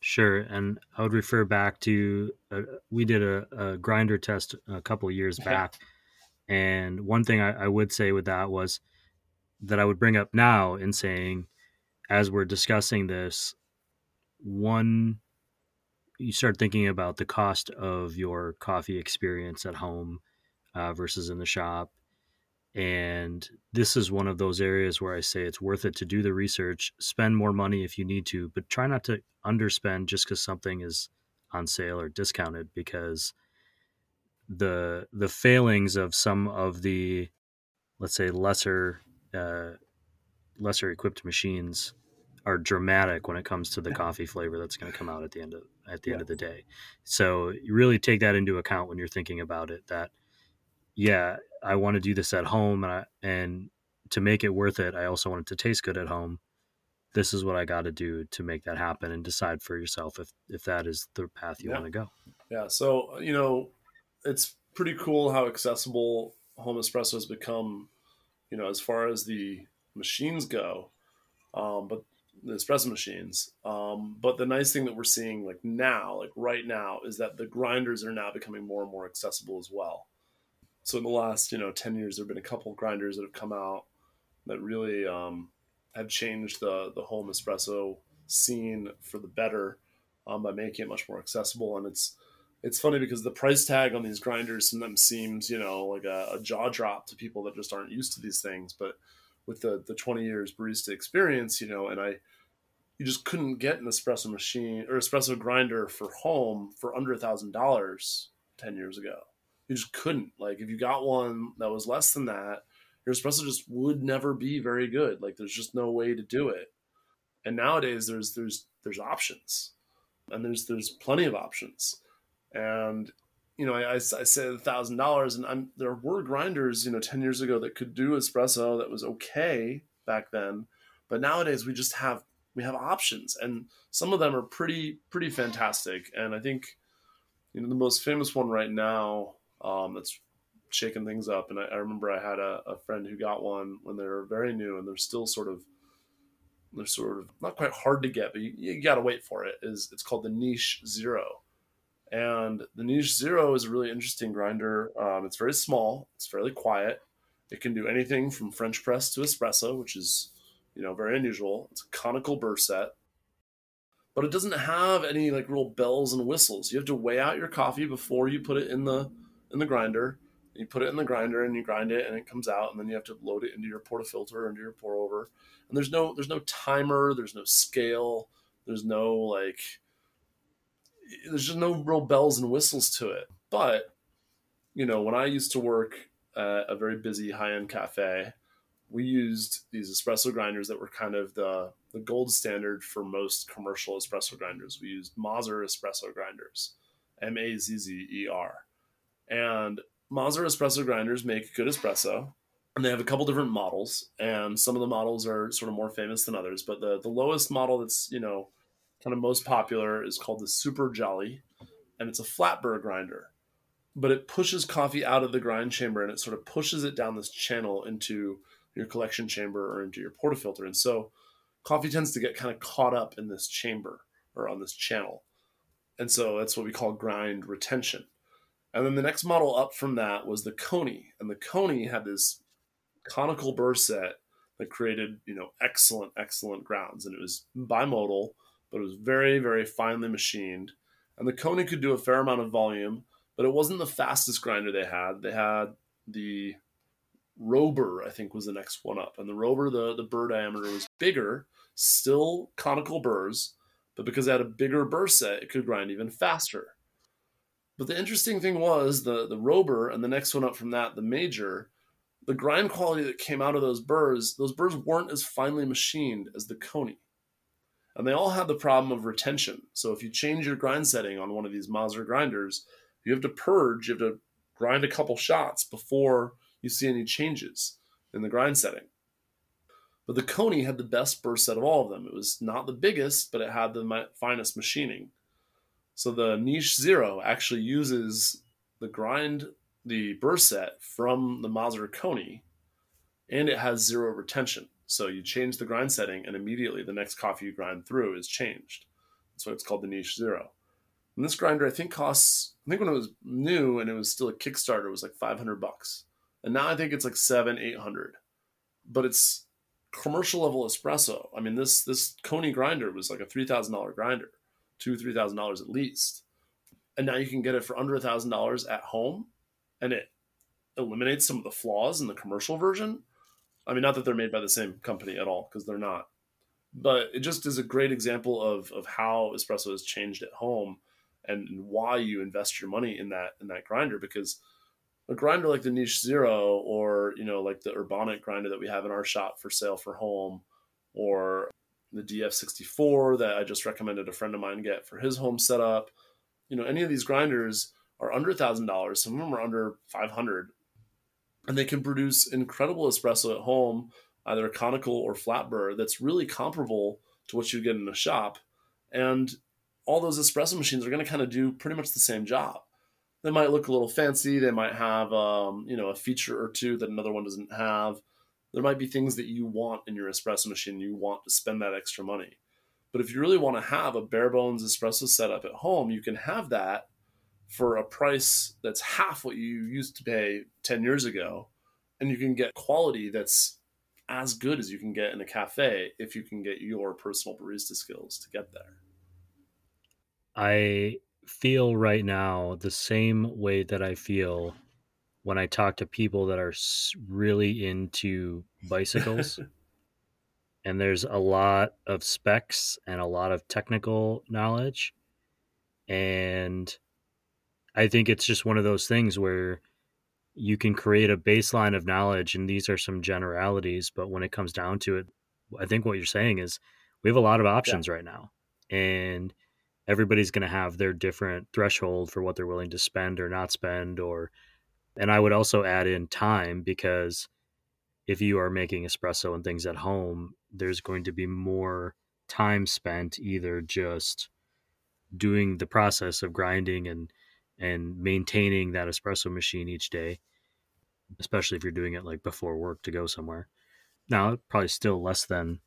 Sure, and I would refer back to uh, we did a, a, grinder test a couple years back, and one thing I, I would say with that was that I would bring up now in saying, as we're discussing this, one you start thinking about the cost of your coffee experience at home uh, versus in the shop. And this is one of those areas where I say it's worth it to do the research, spend more money if you need to, but try not to underspend just because something is on sale or discounted because the the failings of some of the let's say lesser uh, lesser equipped machines are dramatic when it comes to the coffee flavor that's going to come out at the end of at the yeah. end of the day. So you really take that into account when you're thinking about it that yeah, I want to do this at home, and I, and to make it worth it, I also want it to taste good at home. This is what I got to do to make that happen, and decide for yourself if if that is the path you yeah. want to go. Yeah. So you know, it's pretty cool how accessible home espresso has become. You know, as far as the machines go, um, but the espresso machines. Um, but the nice thing that we're seeing like now, like right now, is that the grinders are now becoming more and more accessible as well. So in the last, you know, 10 years, there have been a couple grinders that have come out that really um, have changed the, the home espresso scene for the better um, by making it much more accessible. And it's, it's funny because the price tag on these grinders sometimes seems, you know, like a, a jaw drop to people that just aren't used to these things. But with the, the 20 years barista experience, you know, and I, you just couldn't get an espresso machine or espresso grinder for home for under a thousand dollars 10 years ago you just couldn't. Like if you got one that was less than that, your espresso just would never be very good. Like there's just no way to do it. And nowadays there's there's there's options, and there's there's plenty of options. And you know, I, I, I said a thousand dollars, and I'm there were grinders, you know, ten years ago that could do espresso that was okay back then, but nowadays we just have we have options, and some of them are pretty pretty fantastic. And I think you know the most famous one right now um, that's shaking things up. And I, I remember I had a, a, friend who got one when they were very new, and they're still sort of they're sort of not quite hard to get, but you, you got to wait for it. Is it's called the Niche Zero, and the Niche Zero is a really interesting grinder. Um, it's very small, it's fairly quiet. It can do anything from French press to espresso, which is you know very unusual. It's a conical burr set but it doesn't have any like real bells and whistles. You have to weigh out your coffee before you put it in the in the grinder. You put it in the grinder and you grind it and it comes out, and then you have to load it into your portafilter into your pour over. And there's no there's no timer, there's no scale, there's no like there's just no real bells and whistles to it. But you know, when I used to work at a very busy high end cafe, we used these espresso grinders that were kind of the, the gold standard for most commercial espresso grinders. We used Mazzer espresso grinders, M A Z Z E R. And Mazzer espresso grinders make good espresso. And they have a couple different models, and some of the models are sort of more famous than others. But the, the lowest model that's, you know, kind of most popular is called the Super Jolly, and it's a flat burr grinder but it pushes coffee out of the grind chamber and it sort of pushes it down this channel into your collection chamber or into your portafilter. And so coffee tends to get kind of caught up in this chamber or on this channel. And so that's what we call grind retention. And then the next model up from that was the Kony. And the Kony had this conical burr set that created, you know, excellent, excellent grounds. And it was bimodal, but it was very, very finely machined. And the Kony could do a fair amount of volume but it wasn't the fastest grinder they had. They had the Robur, I think, was the next one up, and the Robur, the the burr diameter was bigger, still conical burrs, but because it had a bigger burr set, it could grind even faster. But the interesting thing was the the Robur and the next one up from that, the Major, the grind quality that came out of those burrs, those burrs weren't as finely machined as the Kony. And they all had the problem of retention. So if you change your grind setting on one of these Mazzer grinders, you have to purge, you have to grind a couple shots before you see any changes in the grind setting. But the Kony had the best burr set of all of them. It was not the biggest, but it had the finest machining. So the Niche Zero actually uses the grind, the burr set from the Mazzer Kony, and it has zero retention. So you change the grind setting, and immediately the next coffee you grind through is changed. That's why it's called the Niche Zero. And this grinder, I think, costs. I think when it was new and it was still a Kickstarter, it was like five hundred bucks, and now I think it's like seven, eight hundred. But it's commercial level espresso. I mean, this this Kony grinder was like a three thousand dollar grinder, two three thousand dollars at least, and now you can get it for under a thousand dollars at home, and it eliminates some of the flaws in the commercial version. I mean, not that they're made by the same company at all, because they're not. But it just is a great example of of how espresso has changed at home and, why you invest your money in that in that grinder because a grinder like the niche zero or you know like the urbanic grinder that we have in our shop for sale for home or the df64 that i just recommended a friend of mine get for his home setup. You know any of these grinders are under a thousand dollars. Some of them are under 500 and they can produce incredible espresso at home either conical or flat burr that's really comparable to what you get in a shop. And all those espresso machines are going to kind of do pretty much the same job. They might look a little fancy. They might have, um, you know, a feature or two that another one doesn't have. There might be things that you want in your espresso machine. You want to spend that extra money. But if you really want to have a bare bones espresso setup at home, you can have that for a price that's half what you used to pay 10 years ago. And you can get quality that's as good as you can get in a cafe if you can get your personal barista skills to get there. I feel right now the same way that I feel when I talk to people that are really into bicycles. and there's a lot of specs and a lot of technical knowledge. And I think it's just one of those things where you can create a baseline of knowledge, and these are some generalities. But when it comes down to it, I think what you're saying is we have a lot of options yeah. right now. And everybody's going to have their different threshold for what they're willing to spend or not spend or and I would also add in time because if you are making espresso and things at home, there's going to be more time spent either just doing the process of grinding and and maintaining that espresso machine each day, especially if you're doing it like before work to go somewhere. Now, probably still less than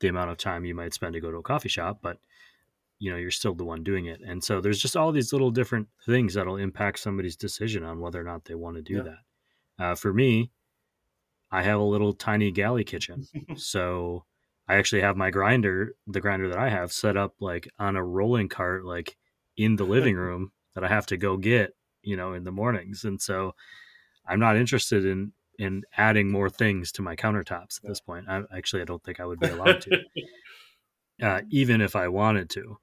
the amount of time you might spend to go to a coffee shop, but you know you're still the one doing it. And so there's just all these little different things that'll impact somebody's decision on whether or not they want to do yeah. that. Uh, for me i have a little tiny galley kitchen. So i actually have my grinder the grinder that i have set up like on a rolling cart like in the living room that i have to go get you know in the mornings. And so i'm not interested in in adding more things to my countertops at this point. I, actually i don't think i would be allowed to. Uh, even if I wanted to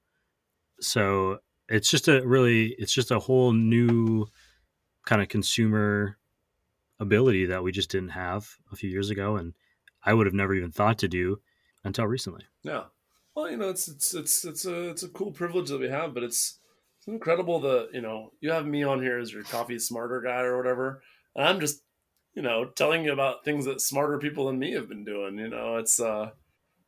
so it's just a really it's just a whole new kind of consumer ability that we just didn't have a few years ago, and I would have never even thought to do until recently. Yeah. Well, you know, it's it's it's it's a it's a cool privilege that we have, but it's it's incredible that you know you have me on here as your coffee smarter guy or whatever, and I'm just you know telling you about things that smarter people than me have been doing. You know, it's uh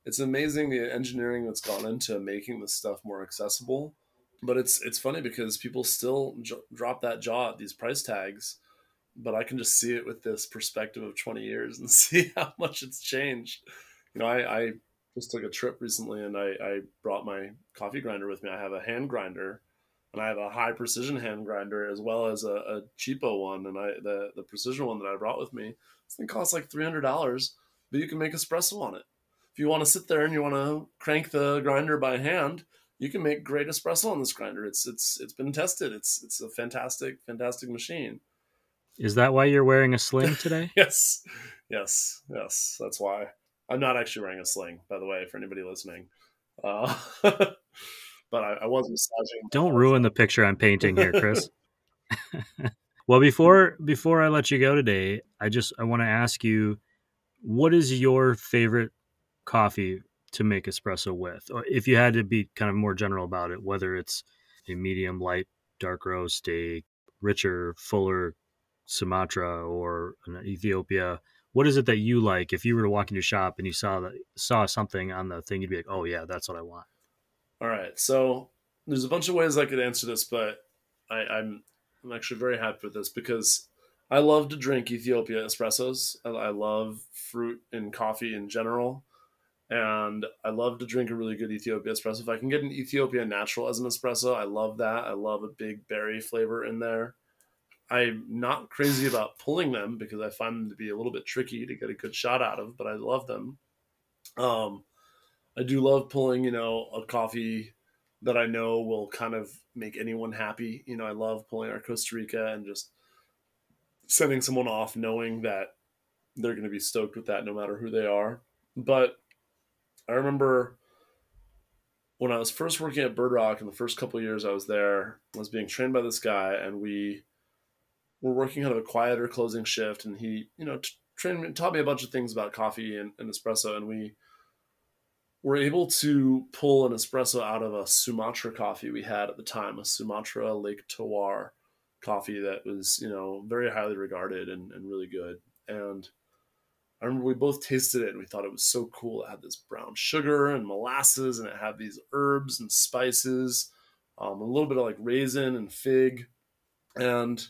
it's amazing the engineering that's gone into making this stuff more accessible. But it's it's funny because people still j- drop that jaw at these price tags, but I can just see it with this perspective of 20 years and see how much it's changed. You know, I, I just took a trip recently and I, I brought my coffee grinder with me. I have a hand grinder and I have a high precision hand grinder as well as a, a cheapo one. And I the, the precision one that I brought with me, this thing costs like $300, but you can make espresso on it. If you want to sit there and you want to crank the grinder by hand, you can make great espresso on this grinder. It's it's it's been tested. It's it's a fantastic fantastic machine. Is that why you're wearing a sling today? yes, yes, yes. That's why. I'm not actually wearing a sling, by the way, for anybody listening. Uh, but I, I was massaging. Don't ruin the picture I'm painting here, Chris. well, before before I let you go today, I just I want to ask you, what is your favorite coffee to make espresso with? Or if you had to be kind of more general about it, whether it's a medium, light, dark roast, a richer, fuller Sumatra or an Ethiopia what is it that you like? If you were to walk into your shop and you saw that saw something on the thing, you'd be like, "Oh yeah, that's what I want." All right, so there's a bunch of ways I could answer this, but I, I'm I'm actually very happy with this because I love to drink Ethiopia espressos. I love fruit and coffee in general, and I love to drink a really good Ethiopia espresso. If I can get an Ethiopia natural as an espresso, I love that. I love a big berry flavor in there. I'm not crazy about pulling them because I find them to be a little bit tricky to get a good shot out of, but I love them. Um, I do love pulling, you know, a coffee that I know will kind of make anyone happy. You know, I love pulling our Costa Rica and just sending someone off knowing that they're going to be stoked with that no matter who they are. But I remember when I was first working at Bird Rock in the first couple years I was there, I was being trained by this guy and we we're working kind of a quieter closing shift, and he, you know, trained me, taught me a bunch of things about coffee and, and espresso, and we were able to pull an espresso out of a Sumatra coffee we had at the time, a Sumatra Lake Tawar coffee that was, you know, very highly regarded and, and really good. And I remember we both tasted it and we thought it was so cool. It had this brown sugar and molasses, and it had these herbs and spices, um, a little bit of like raisin and fig. And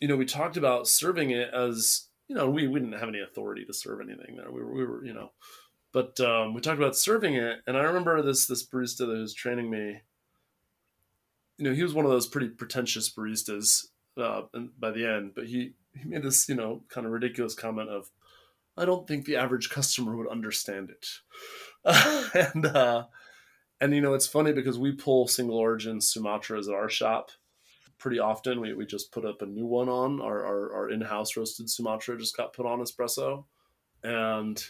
you know, we talked about serving it as, you know, we, we didn't have any authority to serve anything there. We were, we were you know, but um, we talked about serving it. And I remember this, this barista that was training me, you know, he was one of those pretty pretentious baristas uh, by the end, but he, he made this, you know, kind of ridiculous comment of, I don't think the average customer would understand it. and, uh, and, you know, it's funny because we pull single origin Sumatras at our shop pretty often. We, we just put up a new one on our, our, our in-house roasted Sumatra just got put on espresso and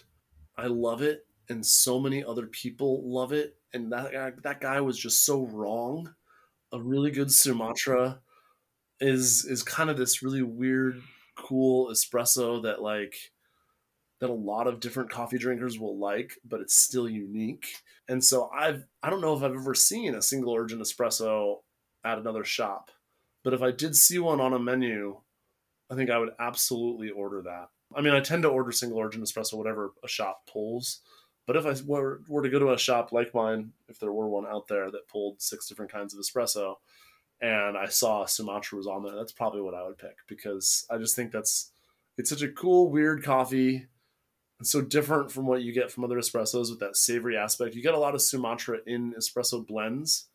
I love it. And so many other people love it. And that guy, that guy was just so wrong. A really good Sumatra is, is kind of this really weird, cool espresso that like, that a lot of different coffee drinkers will like, but it's still unique. And so I've I don't know if I've ever seen a single origin espresso at another shop but if I did see one on a menu, I think I would absolutely order that. I mean, I tend to order single origin espresso, whatever a shop pulls. But if I were, were to go to a shop like mine, if there were one out there that pulled six different kinds of espresso, and I saw Sumatra was on there, that's probably what I would pick because I just think that's it's such a cool, weird coffee. So different from what you get from other espressos with that savory aspect. You get a lot of Sumatra in espresso blends,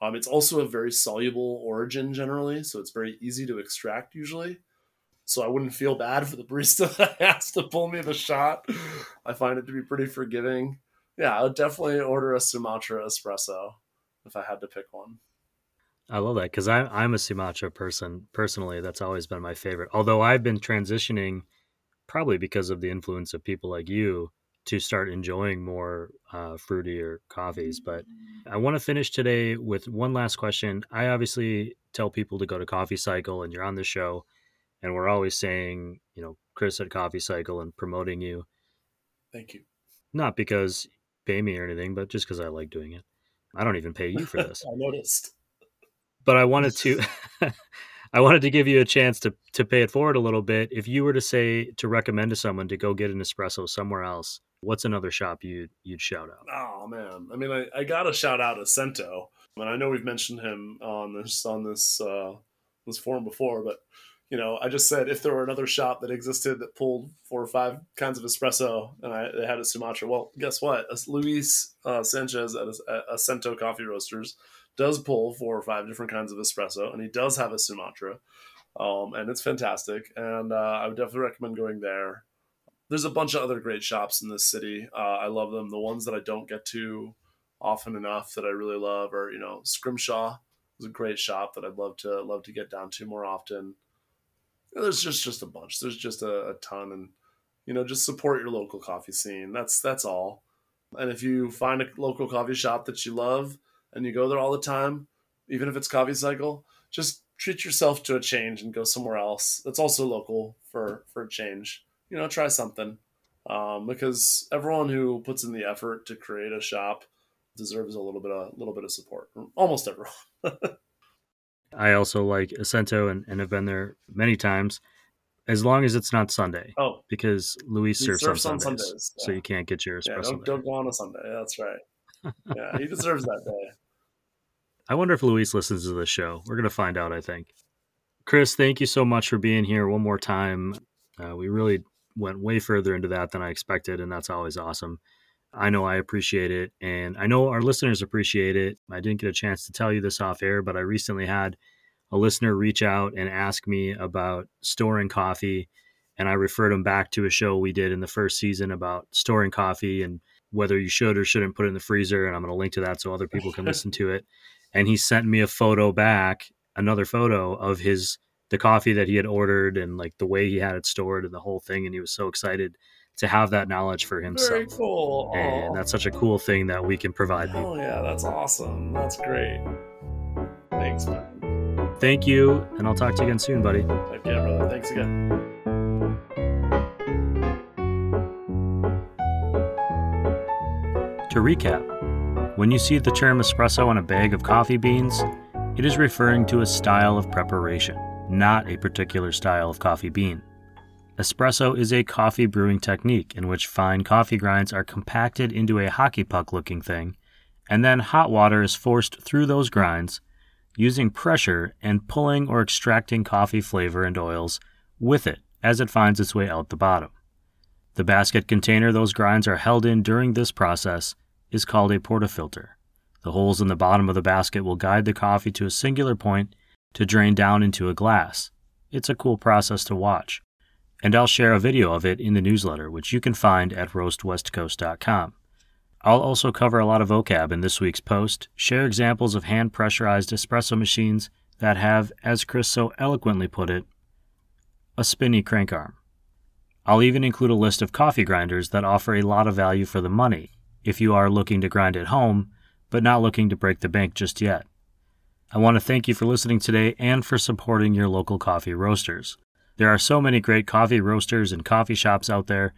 um, it's also a very soluble origin generally, so it's very easy to extract usually. So I wouldn't feel bad for the barista that has to pull me the shot. I find it to be pretty forgiving. Yeah, I would definitely order a Sumatra espresso if I had to pick one. I love that because I'm a Sumatra person personally. That's always been my favorite. Although I've been transitioning, probably because of the influence of people like you, to start enjoying more uh, fruitier coffees. But I want to finish today with one last question. I obviously tell people to go to Coffee Cycle, and you're on the show. and we're always saying, you know, Chris at Coffee Cycle and promoting you. Thank you. Not because you pay me or anything, but just because I like doing it. I don't even pay you for this. I noticed. But I wanted to I wanted to give you a chance to to pay it forward a little bit. If you were to say to recommend to someone to go get an espresso somewhere else, what's another shop you'd you'd shout out? Oh man, I mean, I, I gotta shout out Acento, and I know we've mentioned him on this on this uh, this forum before, but you know, I just said if there were another shop that existed that pulled four or five kinds of espresso and I they had a Sumatra, well, guess what? Luis uh, Sanchez at Acento Coffee Roasters does pull four or five different kinds of espresso, and he does have a Sumatra, um, and it's fantastic. And uh, I would definitely recommend going there. There's a bunch of other great shops in this city. Uh, I love them. The ones that I don't get to often enough that I really love are, you know, Scrimshaw is a great shop that I'd love to love to get down to more often. There's just just a bunch. There's just a, a ton, and you know, just support your local coffee scene. That's that's all. And if you find a local coffee shop that you love and you go there all the time, even if it's coffee cycle, just treat yourself to a change and go somewhere else. That's also local for for a change. You know, try something um, because everyone who puts in the effort to create a shop deserves a little bit of a little bit of support. Almost everyone. I also like Acento and, and have been there many times, as long as it's not Sunday. Oh, because Luis serves, serves on Sundays, on Sundays yeah. so you can't get your espresso. Yeah, don't, don't, go on a Sunday. That's right. Yeah, he deserves that day. I wonder if Luis listens to the show. We're gonna find out. I think. Chris, thank you so much for being here one more time. Uh, we really went way further into that than I expected, and that's always awesome. I know I appreciate it, and I know our listeners appreciate it. I didn't get a chance to tell you this off air, but I recently had a listener reach out and ask me about storing coffee, and I referred him back to a show we did in the first season about storing coffee and whether you should or shouldn't put it in the freezer. And I'm going to link to that so other people can listen to it. And he sent me a photo back, another photo of his the coffee that he had ordered and like the way he had it stored and the whole thing. And he was so excited to have that knowledge for himself. Very cool. And that's such a cool thing that we can provide Oh yeah, that's awesome. That's great. Thanks, man. Thank you, and I'll talk to you again soon, buddy. Care, brother. Thanks again. To recap, when you see the term espresso on a bag of coffee beans, it is referring to a style of preparation, not a particular style of coffee bean. Espresso is a coffee brewing technique in which fine coffee grinds are compacted into a hockey puck looking thing, and then hot water is forced through those grinds using pressure and pulling or extracting coffee flavor and oils with it as it finds its way out the bottom. The basket container those grinds are held in during this process is called a portafilter. The holes in the bottom of the basket will guide the coffee to a singular point to drain down into a glass. It's a cool process to watch and I'll share a video of it in the newsletter, which you can find at roastwestcoast.com. I'll also cover a lot of vocab in this week's post, share examples of hand pressurized espresso machines that have, as Chris so eloquently put it, a spinny crank arm. I'll even include a list of coffee grinders that offer a lot of value for the money if you are looking to grind at home, but not looking to break the bank just yet. I want to thank you for listening today and for supporting your local coffee roasters. There are so many great coffee roasters and coffee shops out there,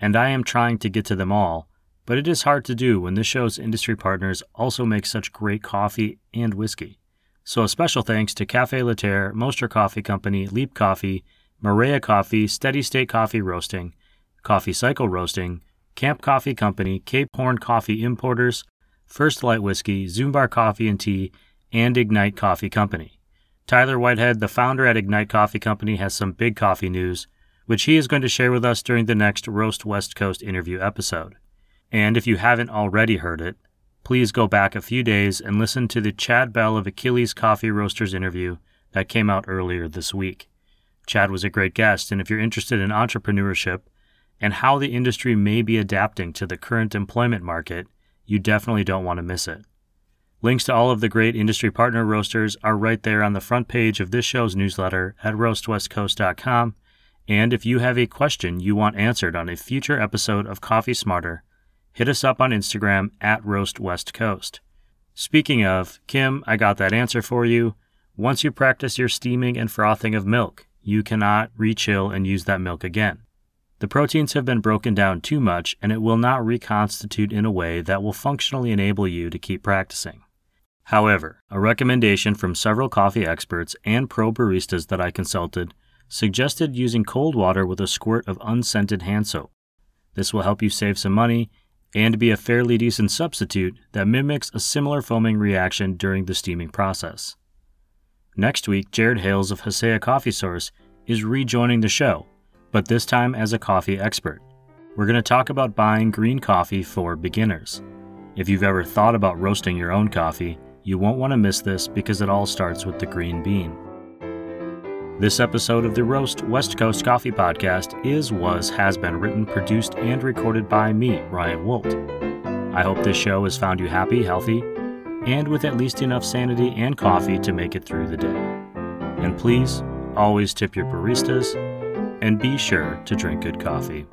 and I am trying to get to them all, but it is hard to do when this show's industry partners also make such great coffee and whiskey. So a special thanks to Cafe Laterre, Moster Coffee Company, Leap Coffee, Maria Coffee, Steady State Coffee Roasting, Coffee Cycle Roasting, Camp Coffee Company, Cape Horn Coffee Importers, First Light Whiskey, Zumbar Coffee and Tea, and Ignite Coffee Company. Tyler Whitehead, the founder at Ignite Coffee Company, has some big coffee news, which he is going to share with us during the next Roast West Coast interview episode. And if you haven't already heard it, please go back a few days and listen to the Chad Bell of Achilles Coffee Roasters interview that came out earlier this week. Chad was a great guest, and if you're interested in entrepreneurship and how the industry may be adapting to the current employment market, you definitely don't want to miss it. Links to all of the great industry partner roasters are right there on the front page of this show's newsletter at roastwestcoast.com. And if you have a question you want answered on a future episode of Coffee Smarter, hit us up on Instagram at roastwestcoast. Speaking of, Kim, I got that answer for you. Once you practice your steaming and frothing of milk, you cannot rechill and use that milk again. The proteins have been broken down too much and it will not reconstitute in a way that will functionally enable you to keep practicing. However, a recommendation from several coffee experts and pro baristas that I consulted suggested using cold water with a squirt of unscented hand soap. This will help you save some money and be a fairly decent substitute that mimics a similar foaming reaction during the steaming process. Next week, Jared Hales of Hasea Coffee Source is rejoining the show, but this time as a coffee expert. We're going to talk about buying green coffee for beginners. If you've ever thought about roasting your own coffee, you won't want to miss this because it all starts with the green bean. This episode of the Roast West Coast Coffee Podcast is, was, has been written, produced, and recorded by me, Ryan Woldt. I hope this show has found you happy, healthy, and with at least enough sanity and coffee to make it through the day. And please, always tip your baristas, and be sure to drink good coffee.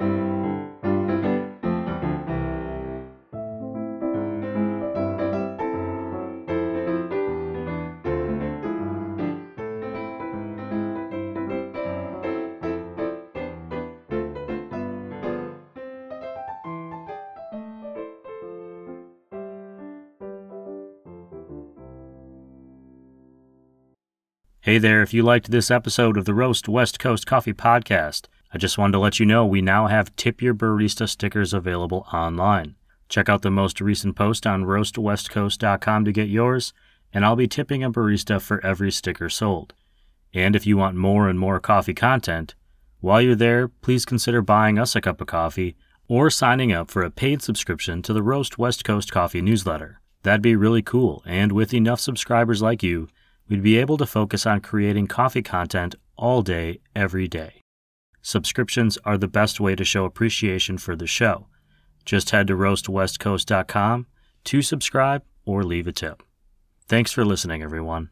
Hey there, if you liked this episode of the Roast West Coast Coffee Podcast, I just wanted to let you know we now have Tip Your Barista stickers available online. Check out the most recent post on roastwestcoast.com to get yours, and I'll be tipping a barista for every sticker sold. And if you want more and more coffee content, while you're there, please consider buying us a cup of coffee or signing up for a paid subscription to the Roast West Coast Coffee newsletter. That'd be really cool, and with enough subscribers like you, we'd be able to focus on creating coffee content all day, every day. Subscriptions are the best way to show appreciation for the show. Just head to roastwestcoast.com to subscribe or leave a tip. Thanks for listening, everyone.